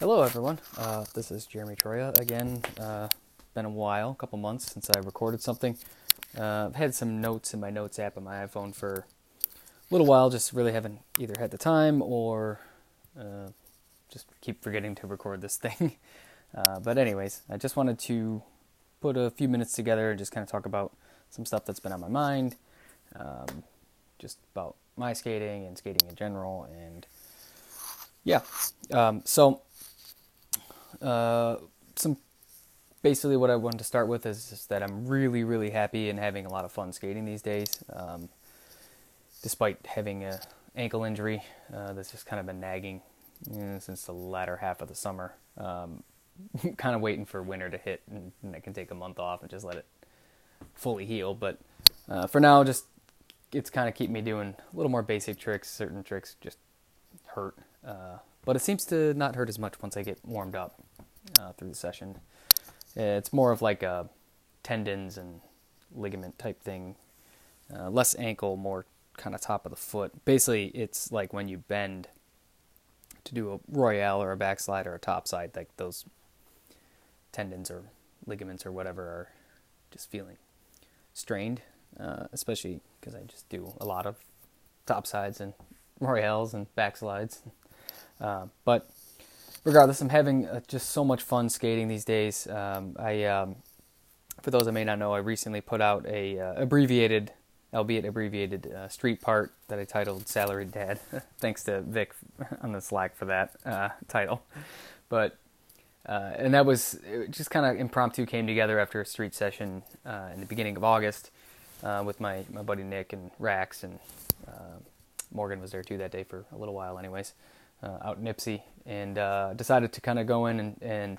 Hello, everyone. Uh, this is Jeremy Troia again. Uh, been a while, a couple months since I recorded something. Uh, I've had some notes in my notes app on my iPhone for a little while, just really haven't either had the time or uh, just keep forgetting to record this thing. Uh, but, anyways, I just wanted to put a few minutes together and just kind of talk about some stuff that's been on my mind, um, just about my skating and skating in general, and yeah. Um, so uh, some basically what I wanted to start with is just that I'm really, really happy and having a lot of fun skating these days. Um, despite having a ankle injury uh, that's just kind of been nagging you know, since the latter half of the summer. Um, kind of waiting for winter to hit and, and, I can take a month off and just let it fully heal. But uh, for now, just it's kind of keep me doing a little more basic tricks. Certain tricks just hurt, uh, but it seems to not hurt as much once I get warmed up uh, through the session. It's more of like a tendons and ligament type thing, uh, less ankle, more kind of top of the foot. Basically, it's like when you bend to do a royale or a backslide or a topside, like those tendons or ligaments or whatever are just feeling strained, uh, especially because I just do a lot of topsides and royales and backslides. Uh, but regardless, I'm having uh, just so much fun skating these days. Um, I, um, for those that may not know, I recently put out a uh, abbreviated, albeit abbreviated, uh, street part that I titled "Salaried Dad." Thanks to Vic on the Slack for that uh, title. But uh, and that was just kind of impromptu came together after a street session uh, in the beginning of August with my my buddy Nick and Rax and Morgan was there too that day for a little while, anyways uh, out in Ypsi, and uh, decided to kind of go in and, and,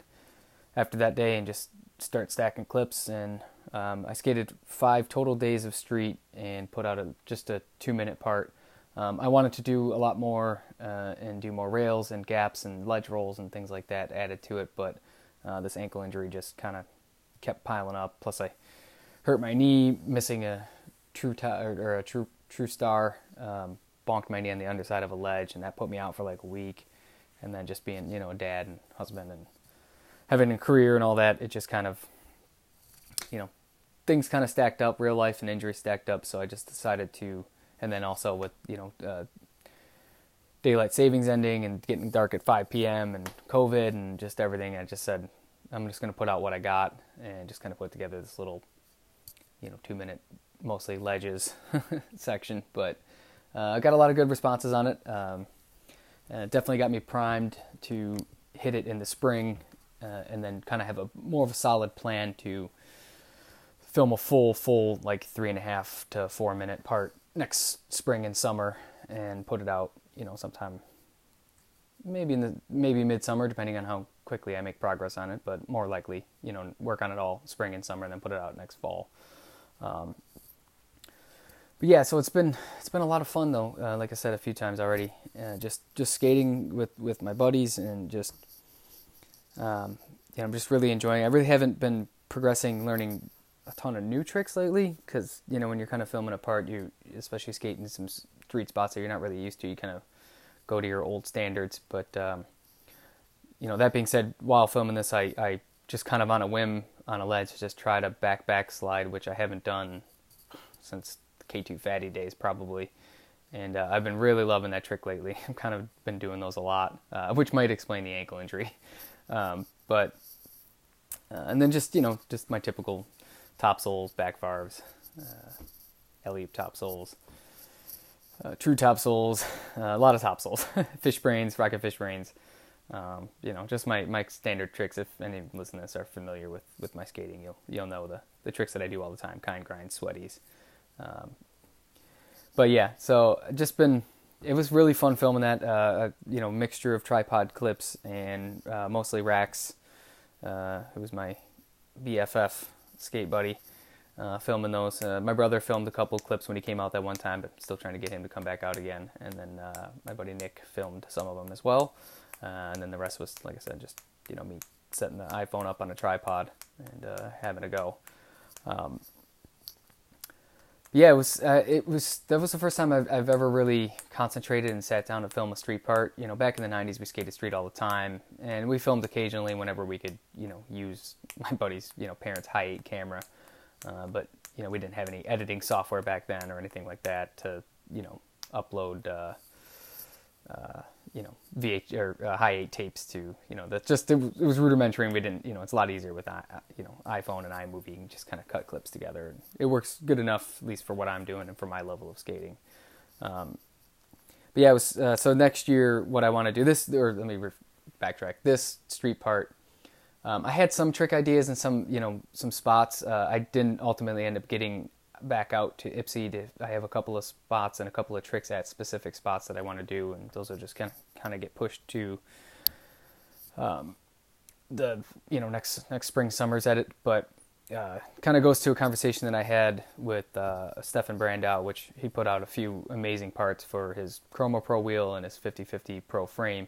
after that day and just start stacking clips. And um, I skated five total days of street and put out a, just a two minute part. Um, I wanted to do a lot more uh, and do more rails and gaps and ledge rolls and things like that added to it, but uh, this ankle injury just kind of kept piling up. Plus, I hurt my knee, missing a true t- or a true true star. Um, bonked my knee on the underside of a ledge, and that put me out for like a week. And then just being, you know, a dad and husband and having a career and all that, it just kind of, you know, things kind of stacked up, real life and injury stacked up. So I just decided to, and then also with, you know, uh, daylight savings ending and getting dark at 5 p.m. and COVID and just everything, I just said, I'm just going to put out what I got and just kind of put together this little, you know, two minute, mostly ledges section. But I got a lot of good responses on it. Um, it definitely got me primed to hit it in the spring, uh, and then kind of have a more of a solid plan to film a full, full like three and a half to four minute part next spring and summer, and put it out, you know, sometime maybe in the maybe midsummer, depending on how quickly I make progress on it, but more likely, you know, work on it all spring and summer, and then put it out next fall. Um, but yeah, so it's been it's been a lot of fun though. Uh, like I said a few times already, uh, just just skating with with my buddies and just um, I'm just really enjoying. It. I really haven't been progressing, learning a ton of new tricks lately because you know when you're kind of filming a part, you especially skating some street spots that you're not really used to, you kind of go to your old standards. But um, you know that being said, while filming this, I I just kind of on a whim on a ledge just tried a back back slide, which I haven't done since K2 Fatty days probably. And uh, I've been really loving that trick lately. I've kind of been doing those a lot, uh, which might explain the ankle injury. Um, but uh, and then just you know just my typical top souls, back varves, uh, top souls, uh, true top souls, uh, a lot of top souls, fish brains, rocket fish brains. Um, you know, just my, my standard tricks. If any listeners are familiar with, with my skating, you'll you'll know the, the tricks that I do all the time: kind grind, sweaties, um, but yeah, so just been it was really fun filming that. Uh, you know, mixture of tripod clips and uh, mostly Rax, uh, who was my BFF skate buddy. Uh, filming those. Uh, my brother filmed a couple clips when he came out that one time, but still trying to get him to come back out again. And then uh, my buddy Nick filmed some of them as well. Uh, and then the rest was, like I said, just you know me setting the iPhone up on a tripod and uh, having a go. Um, yeah, it was. Uh, it was. That was the first time I've, I've, ever really concentrated and sat down to film a street part. You know, back in the '90s, we skated street all the time, and we filmed occasionally whenever we could. You know, use my buddy's, you know, parents' high eight camera. Uh, but you know, we didn't have any editing software back then or anything like that to, you know, upload. Uh, uh, you know VH or uh, high eight tapes to you know that just it, it, was rudimentary and we didn't you know it's a lot easier with uh, you know iPhone and iMovie can just kind of cut clips together it works good enough at least for what I'm doing and for my level of skating. Um, but yeah, was uh, so next year what I want to do this or let me re- backtrack this street part. Um, I had some trick ideas and some you know some spots. Uh, I didn't ultimately end up getting back out to Ypsi. To, I have a couple of spots and a couple of tricks at specific spots that I want to do, and those will just kind of kind of get pushed to um, the you know next next spring summer's edit. But uh, kind of goes to a conversation that I had with uh, Stefan Brandau, which he put out a few amazing parts for his Chromo Pro wheel and his 5050 Pro frame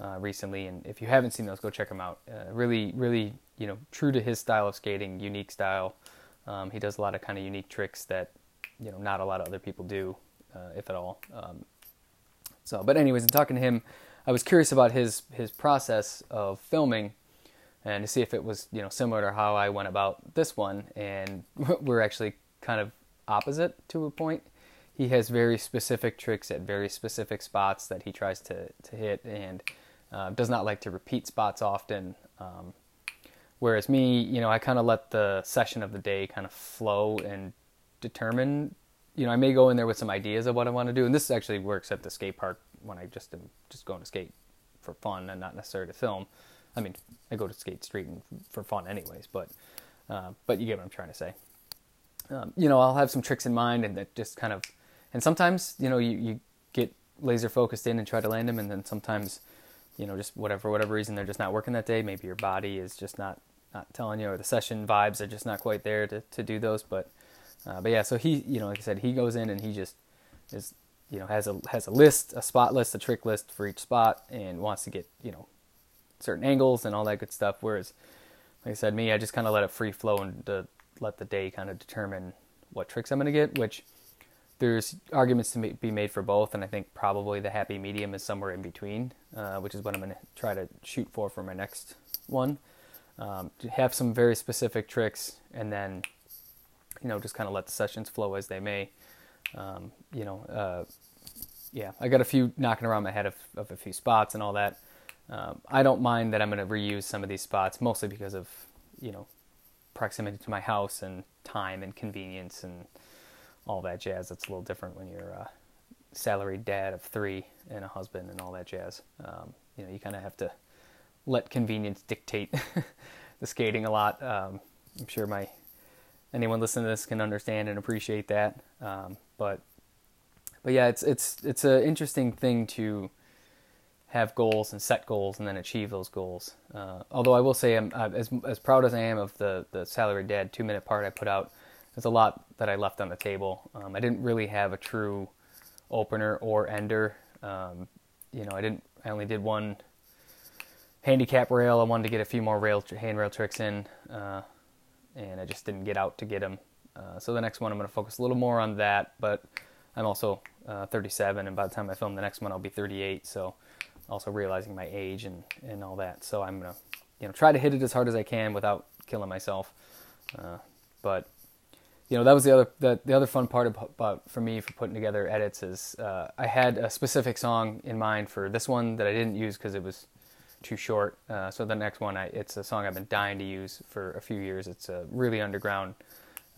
uh, recently. And if you haven't seen those, go check them out. Uh, really, really, you know, true to his style of skating, unique style. Um, he does a lot of kind of unique tricks that you know not a lot of other people do, uh, if at all. Um, so, but anyways, in talking to him, I was curious about his his process of filming, and to see if it was you know similar to how I went about this one. And we're actually kind of opposite to a point. He has very specific tricks at very specific spots that he tries to to hit, and uh, does not like to repeat spots often. Um, Whereas me, you know, I kind of let the session of the day kind of flow and determine. You know, I may go in there with some ideas of what I want to do, and this actually works at the skate park when I just am just going to skate for fun and not necessarily to film. I mean, I go to skate street and for fun anyways, but uh, but you get what I'm trying to say. Um, you know, I'll have some tricks in mind, and that just kind of, and sometimes you know you, you get laser focused in and try to land them, and then sometimes, you know, just whatever whatever reason they're just not working that day. Maybe your body is just not not telling you, or the session vibes are just not quite there to, to do those. But uh, but yeah, so he you know like I said, he goes in and he just is you know has a has a list, a spot list, a trick list for each spot, and wants to get you know certain angles and all that good stuff. Whereas like I said, me, I just kind of let it free flow and to let the day kind of determine what tricks I'm going to get, which there's arguments to be made for both, and I think probably the happy medium is somewhere in between, uh, which is what I'm going to try to shoot for for my next one um, have some very specific tricks, and then you know just kind of let the sessions flow as they may. Um, you know, uh, yeah, I got a few knocking around my head of, of a few spots and all that. Um, I don't mind that I'm going to reuse some of these spots, mostly because of you know proximity to my house and time and convenience and all that jazz. It's a little different when you're a salaried dad of three and a husband and all that jazz. Um, you know, you kind of have to let convenience dictate the skating a lot. Um, I'm sure my anyone listening to this can understand and appreciate that. Um, but but yeah, it's it's it's an interesting thing to have goals and set goals and then achieve those goals. Uh, although I will say, I'm, I'm, as as proud as I am of the the salary dad two minute part I put out. There's a lot that I left on the table. Um, I didn't really have a true opener or ender. Um, you know, I didn't. I only did one handicap rail. I wanted to get a few more rail handrail tricks in, uh, and I just didn't get out to get them. Uh, so the next one I'm going to focus a little more on that, but I'm also uh, 37, and by the time I film the next one, I'll be 38. So also realizing my age and and all that. So I'm gonna you know try to hit it as hard as I can without killing myself. Uh, but you know that was the other the, the other fun part about for me for putting together edits is uh, I had a specific song in mind for this one that I didn't use because it was too short. Uh, so the next one, I, it's a song I've been dying to use for a few years. It's a really underground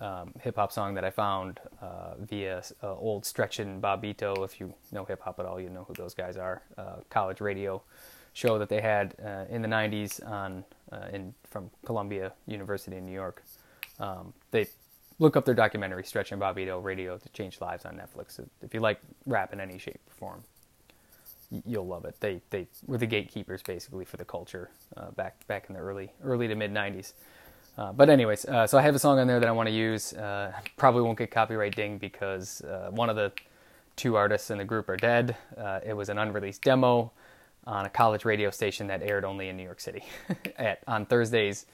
um, hip hop song that I found uh, via uh, old and Bobbito. If you know hip hop at all, you know who those guys are. Uh, college radio show that they had uh, in the '90s on in from Columbia University in New York. Um, they look up their documentary "Stretch and Bobbito Radio to Change Lives" on Netflix. If you like rap in any shape or form you'll love it. They they were the gatekeepers basically for the culture uh, back back in the early early to mid '90s. Uh, but anyways, uh, so I have a song on there that I want to use. Uh, probably won't get copyright ding because uh, one of the two artists in the group are dead. Uh, it was an unreleased demo on a college radio station that aired only in New York City at on Thursdays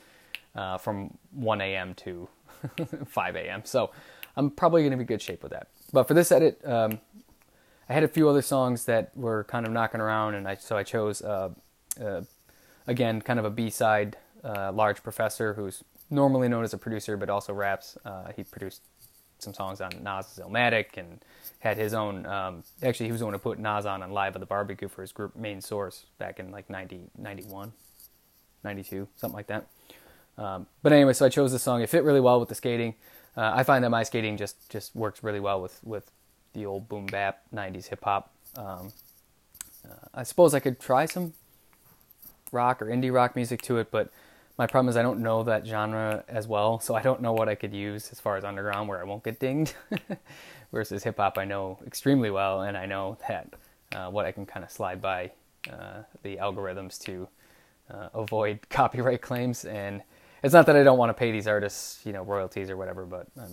from 1 a.m. to 5 a.m. So I'm probably going to be good shape with that. But for this edit, um, I had a few other songs that were kind of knocking around, and I so I chose uh, uh, again kind of a B side, uh, Large Professor, who's normally known as a producer but also raps. Uh, he produced some songs on Nas's Illmatic and had his own. Um, actually, he was the one who put Nas on on Live at the Barbecue for his group Main Source back in like 90, 91, 92, something like that. Um, but anyway, so I chose this song. It fit really well with the skating. Uh, I find that my skating just just works really well with with the old boom bap '90s hip hop. Um, uh, I suppose I could try some rock or indie rock music to it, but my problem is I don't know that genre as well, so I don't know what I could use as far as underground where I won't get dinged. Versus hip hop, I know extremely well, and I know that uh, what I can kind of slide by uh, the algorithms to uh, avoid copyright claims. And it's not that I don't want to pay these artists, you know, royalties or whatever, but I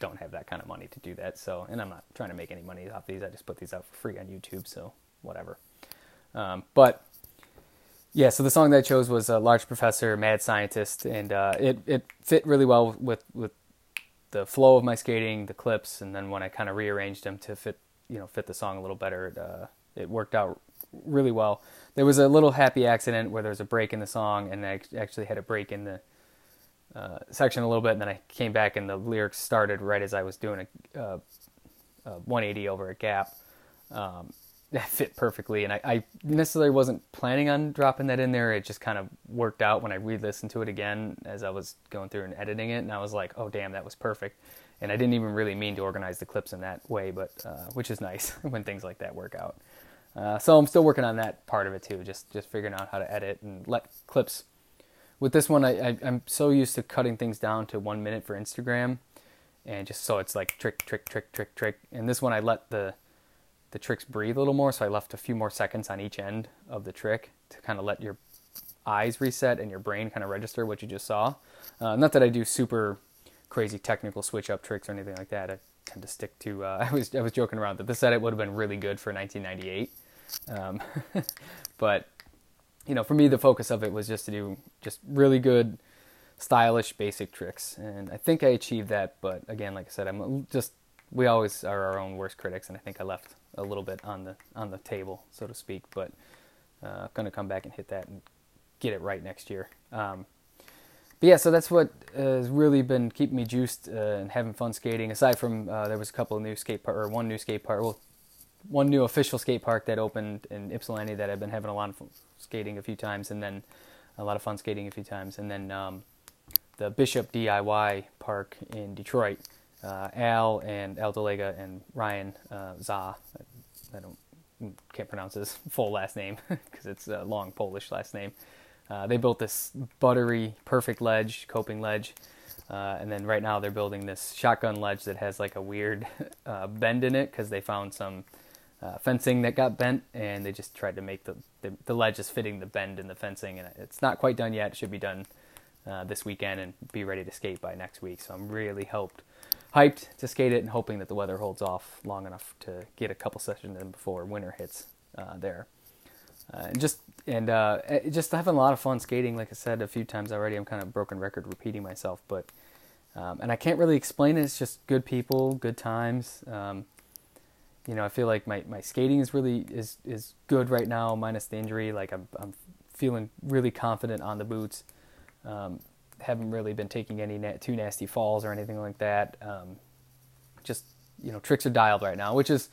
don't have that kind of money to do that. So, and I'm not trying to make any money off these. I just put these out for free on YouTube, so whatever. Um, but yeah, so the song that I chose was uh, "Large Professor, Mad Scientist," and uh, it it fit really well with with the flow of my skating, the clips, and then when I kind of rearranged them to fit you know fit the song a little better, it uh, it worked out really well. There was a little happy accident where there was a break in the song, and I actually had a break in the uh, section a little bit, and then I came back, and the lyrics started right as I was doing a, uh, a 180 over a gap. Um, that fit perfectly. And I, I, necessarily wasn't planning on dropping that in there. It just kind of worked out when I re-listened to it again as I was going through and editing it, and I was like, "Oh, damn, that was perfect." And I didn't even really mean to organize the clips in that way, but uh, which is nice when things like that work out. Uh, so I'm still working on that part of it too, just just figuring out how to edit and let clips. With this one, I, I I'm so used to cutting things down to one minute for Instagram, and just so it's like trick, trick, trick, trick, trick. And this one, I let the the tricks breathe a little more. So I left a few more seconds on each end of the trick to kind of let your eyes reset and your brain kind of register what you just saw. Uh, not that I do super crazy technical switch up tricks or anything like that. I tend to stick to. Uh, I was I was joking around that this edit would have been really good for 1998, um, but you know, for me, the focus of it was just to do just really good, stylish, basic tricks, and I think I achieved that. But again, like I said, I'm just we always are our own worst critics, and I think I left a little bit on the on the table, so to speak. But uh, going to come back and hit that and get it right next year. Um, but yeah, so that's what has really been keeping me juiced uh, and having fun skating. Aside from uh, there was a couple of new skate park or one new skate park, well, one new official skate park that opened in Ypsilanti that I've been having a lot of skating a few times, and then a lot of fun skating a few times, and then um, the Bishop DIY Park in Detroit uh, Al and Al Delega and Ryan uh, Za. I don't can't pronounce his full last name because it's a long Polish last name. Uh, they built this buttery, perfect ledge, coping ledge, uh, and then right now they're building this shotgun ledge that has like a weird uh, bend in it because they found some uh, fencing that got bent, and they just tried to make the, the, the ledge is fitting the bend in the fencing, and it's not quite done yet. It should be done uh, this weekend and be ready to skate by next week. So I'm really hoped hyped to skate it and hoping that the weather holds off long enough to get a couple sessions in before winter hits uh, there. Uh, and just and uh, just having a lot of fun skating. Like I said a few times already, I'm kind of broken record repeating myself, but um, and I can't really explain it. It's just good people, good times. Um, you know, I feel like my, my skating is really is is good right now, minus the injury. Like I'm I'm feeling really confident on the boots. Um, haven't really been taking any na- too nasty falls or anything like that. Um, just you know, tricks are dialed right now, which is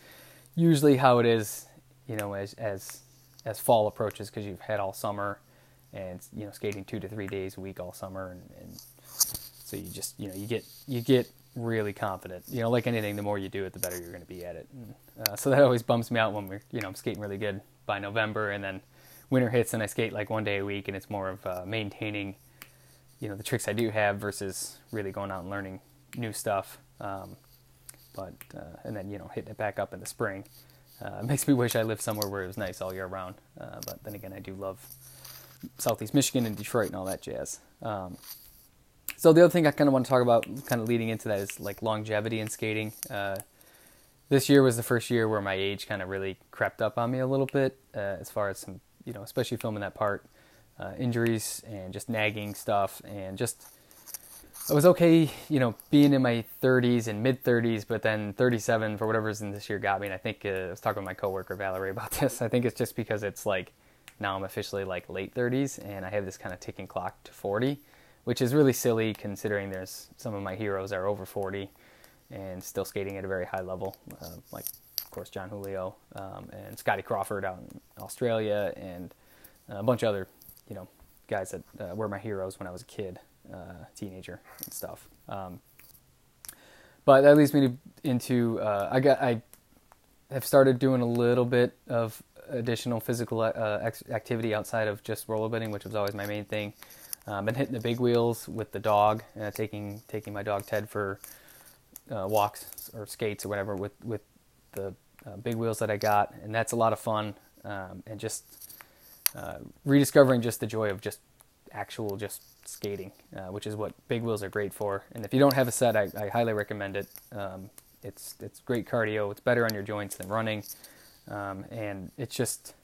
usually how it is. You know, as as as fall approaches, because you've had all summer, and you know, skating two to three days a week all summer, and, and so you just you know you get you get really confident. You know, like anything, the more you do it, the better you're going to be at it. Uh, so that always bums me out when we're you know I'm skating really good by November, and then winter hits and I skate like one day a week, and it's more of uh, maintaining you know the tricks I do have versus really going out and learning new stuff. Um, but uh, and then you know hitting it back up in the spring. Uh, it makes me wish I lived somewhere where it was nice all year round. Uh, but then again, I do love Southeast Michigan and Detroit and all that jazz. Um, so the other thing I kind of want to talk about, kind of leading into that, is like longevity in skating. Uh, this year was the first year where my age kind of really crept up on me a little bit, uh, as far as some, you know, especially filming that part uh, injuries and just nagging stuff and just I was okay, you know, being in my 30s and mid 30s, but then 37 for whatever reason this year got me. And I think uh, I was talking with my coworker Valerie about this. I think it's just because it's like now I'm officially like late 30s and I have this kind of ticking clock to 40, which is really silly considering there's some of my heroes are over 40 and still skating at a very high level, uh, like of course Jon Julio um, and Scotty Crawford out in Australia and a bunch of other, you know, guys that uh, were my heroes when I was a kid uh, teenager and stuff. Um, but that leads me to, into uh, I got I have started doing a little bit of additional physical uh, activity outside of just rollerblading, which was always my main thing. Um, been hitting the big wheels with the dog, uh, taking taking my dog Ted for uh, walks or skates or whatever with with the uh, big wheels that I got, and that's a lot of fun. Um, and just uh, rediscovering just the joy of just actual just skating, uh, which is what big wheels are great for. And if you don't have a set, I, I highly recommend it. Um, it's it's great cardio. It's better on your joints than running, um, and it's just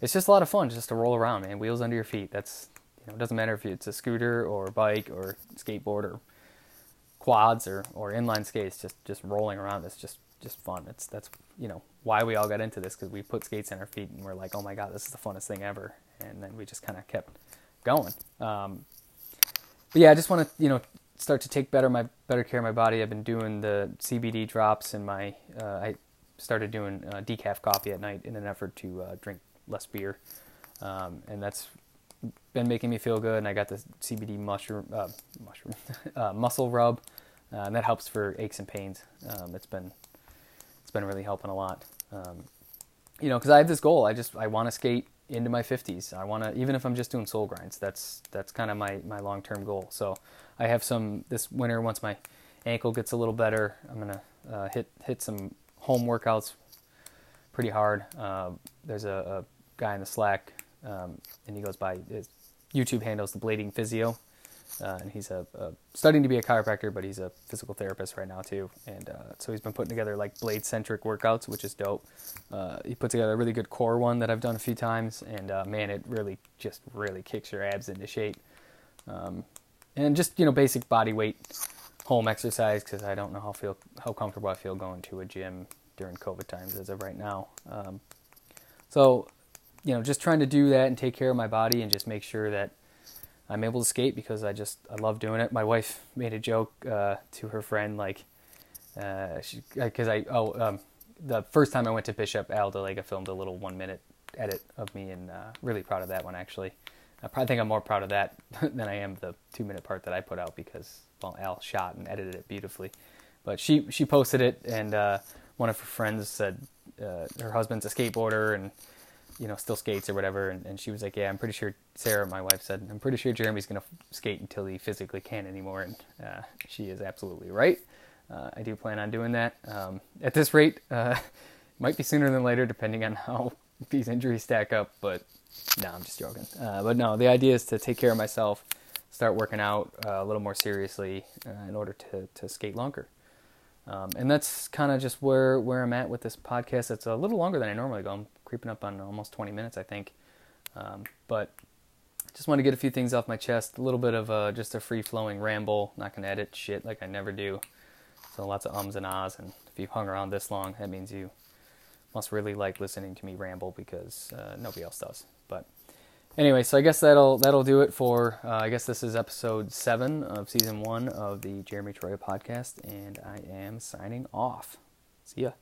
it's just a lot of fun just to roll around, man. Wheels under your feet. That's you know it doesn't matter if it's a scooter or a bike or skateboard or quads or, or inline skates. Just just rolling around. It's just just fun. It's that's you know why we all got into this because we put skates in our feet and we're like, oh my god, this is the funnest thing ever. And then we just kind of kept going. Um, but yeah, I just want to you know start to take better my better care of my body. I've been doing the CBD drops and my uh, I started doing uh, decaf coffee at night in an effort to uh, drink less beer, um, and that's been making me feel good. And I got the CBD mushroom uh, mushroom uh, muscle rub, uh, and that helps for aches and pains. Um, it's been it's been really helping a lot. Um, you know, because I have this goal. I just I want to skate into my 50s. I want to, even if I'm just doing soul grinds, that's that's kind of my my long term goal. So I have some this winter once my ankle gets a little better. I'm gonna uh, hit hit some home workouts pretty hard. Uh, there's a, a, guy in the Slack, um, and he goes by his YouTube handles the Blading Physio. Uh, and he's a, a, studying to be a chiropractor, but he's a physical therapist right now too. And uh, so he's been putting together like blade centric workouts, which is dope. Uh, he put together a really good core one that I've done a few times, and uh, man, it really just really kicks your abs into shape. Um, and just you know basic body weight home exercise because I don't know how feel how comfortable I feel going to a gym during COVID times as of right now. Um, so you know just trying to do that and take care of my body and just make sure that I'm able to skate because I just I love doing it. My wife made a joke uh, to her friend like because uh, I oh um, the first time I went to Bishop, Al DeLega filmed a little one minute edit of me and uh, really proud of that one actually. I probably think I'm more proud of that than I am the two minute part that I put out because well Al shot and edited it beautifully. But she she posted it and uh, one of her friends said uh, her husband's a skateboarder and you know, still skates or whatever. And, and she was like, yeah, I'm pretty sure Sarah, my wife said, I'm pretty sure Jeremy's going to skate until he physically can't anymore. And uh, she is absolutely right. Uh, I do plan on doing that. Um, at this rate, uh, might be sooner than later, depending on how these injuries stack up. But no, I'm just joking. Uh, but no, the idea is to take care of myself, start working out uh, a little more seriously uh, in order to, to skate longer. Um, and that's kind of just where, where I'm at with this podcast. It's a little longer than I normally go. I'm creeping up on almost 20 minutes, I think. Um, but just want to get a few things off my chest. A little bit of a, just a free flowing ramble. Not going to edit shit like I never do. So lots of ums and ahs. And if you've hung around this long, that means you must really like listening to me ramble because uh, nobody else does. Anyway, so I guess that'll that'll do it for. Uh, I guess this is episode seven of season one of the Jeremy Troia podcast, and I am signing off. See ya.